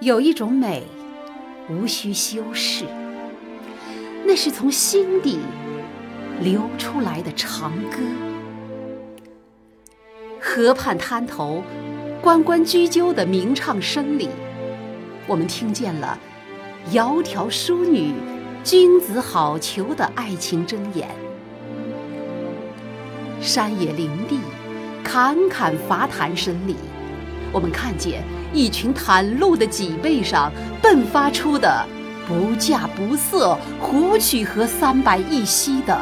有一种美，无需修饰，那是从心底流出来的长歌。河畔滩头，关关雎鸠的鸣唱声里，我们听见了窈窕淑女、君子好逑的爱情箴言。山野林地，侃侃伐檀声里，我们看见。一群袒露的脊背上迸发出的不嫁不色、胡曲和三百一息的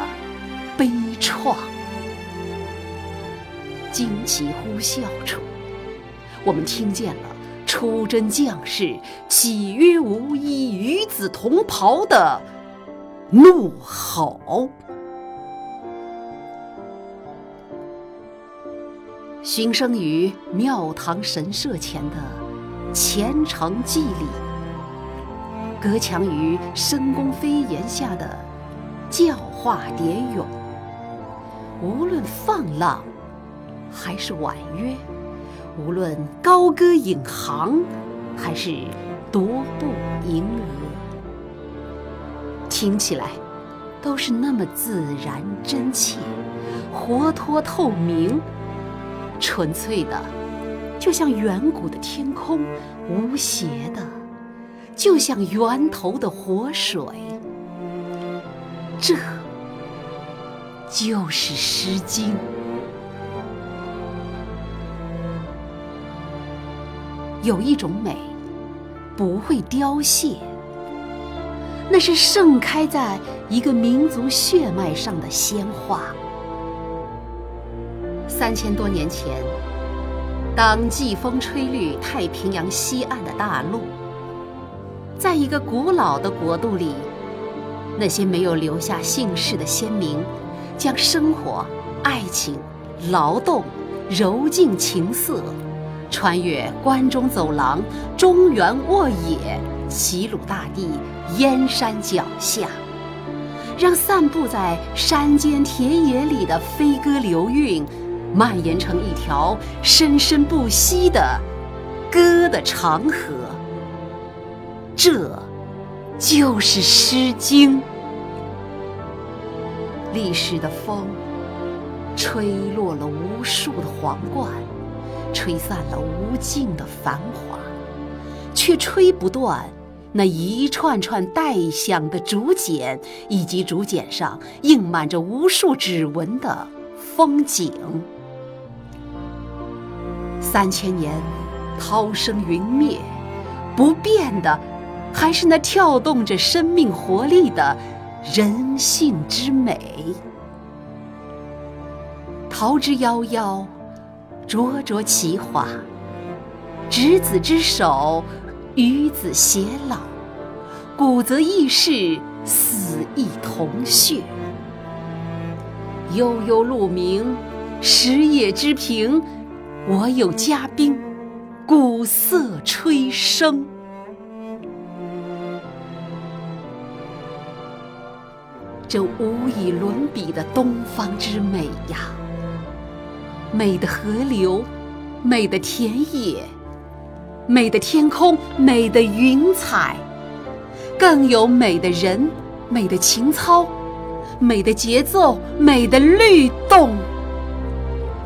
悲怆。旌旗呼啸处，我们听见了出征将士岂曰无衣，与子同袍的怒吼。寻声于庙堂神社前的。虔诚祭礼，隔墙于深宫飞檐下的教化蝶咏。无论放浪还是婉约，无论高歌引吭还是踱步吟额，听起来都是那么自然真切、活脱透明、纯粹的。就像远古的天空，无邪的，就像源头的活水。这就是《诗经》。有一种美，不会凋谢，那是盛开在一个民族血脉上的鲜花。三千多年前。当季风吹绿太平洋西岸的大陆，在一个古老的国度里，那些没有留下姓氏的先民，将生活、爱情、劳动揉进情色，穿越关中走廊、中原沃野、齐鲁大地、燕山脚下，让散布在山间田野里的飞歌流韵。蔓延成一条生生不息的歌的长河，这就是《诗经》。历史的风，吹落了无数的皇冠，吹散了无尽的繁华，却吹不断那一串串带响的竹简，以及竹简上印满着无数指纹的风景。三千年，涛声云灭，不变的，还是那跳动着生命活力的人性之美。桃之夭夭，灼灼其华；执子之手，与子偕老。古则异世，死亦同穴。悠悠鹿鸣，食野之苹。我有嘉宾，鼓瑟吹笙。这无以伦比的东方之美呀！美的河流，美的田野，美的天空，美的云彩，更有美的人，美的情操，美的节奏，美的律动。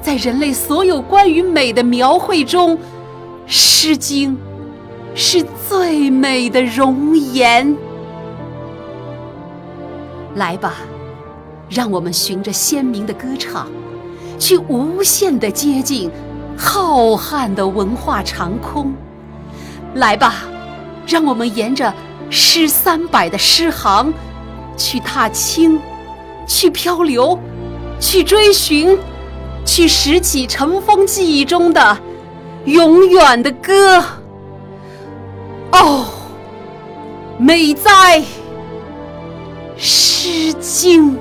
在人类所有关于美的描绘中，《诗经》是最美的容颜。来吧，让我们循着鲜明的歌唱，去无限的接近浩瀚的文化长空。来吧，让我们沿着诗三百的诗行，去踏青，去漂流，去追寻。去拾起尘封记忆中的永远的歌，哦，美哉，《诗经》。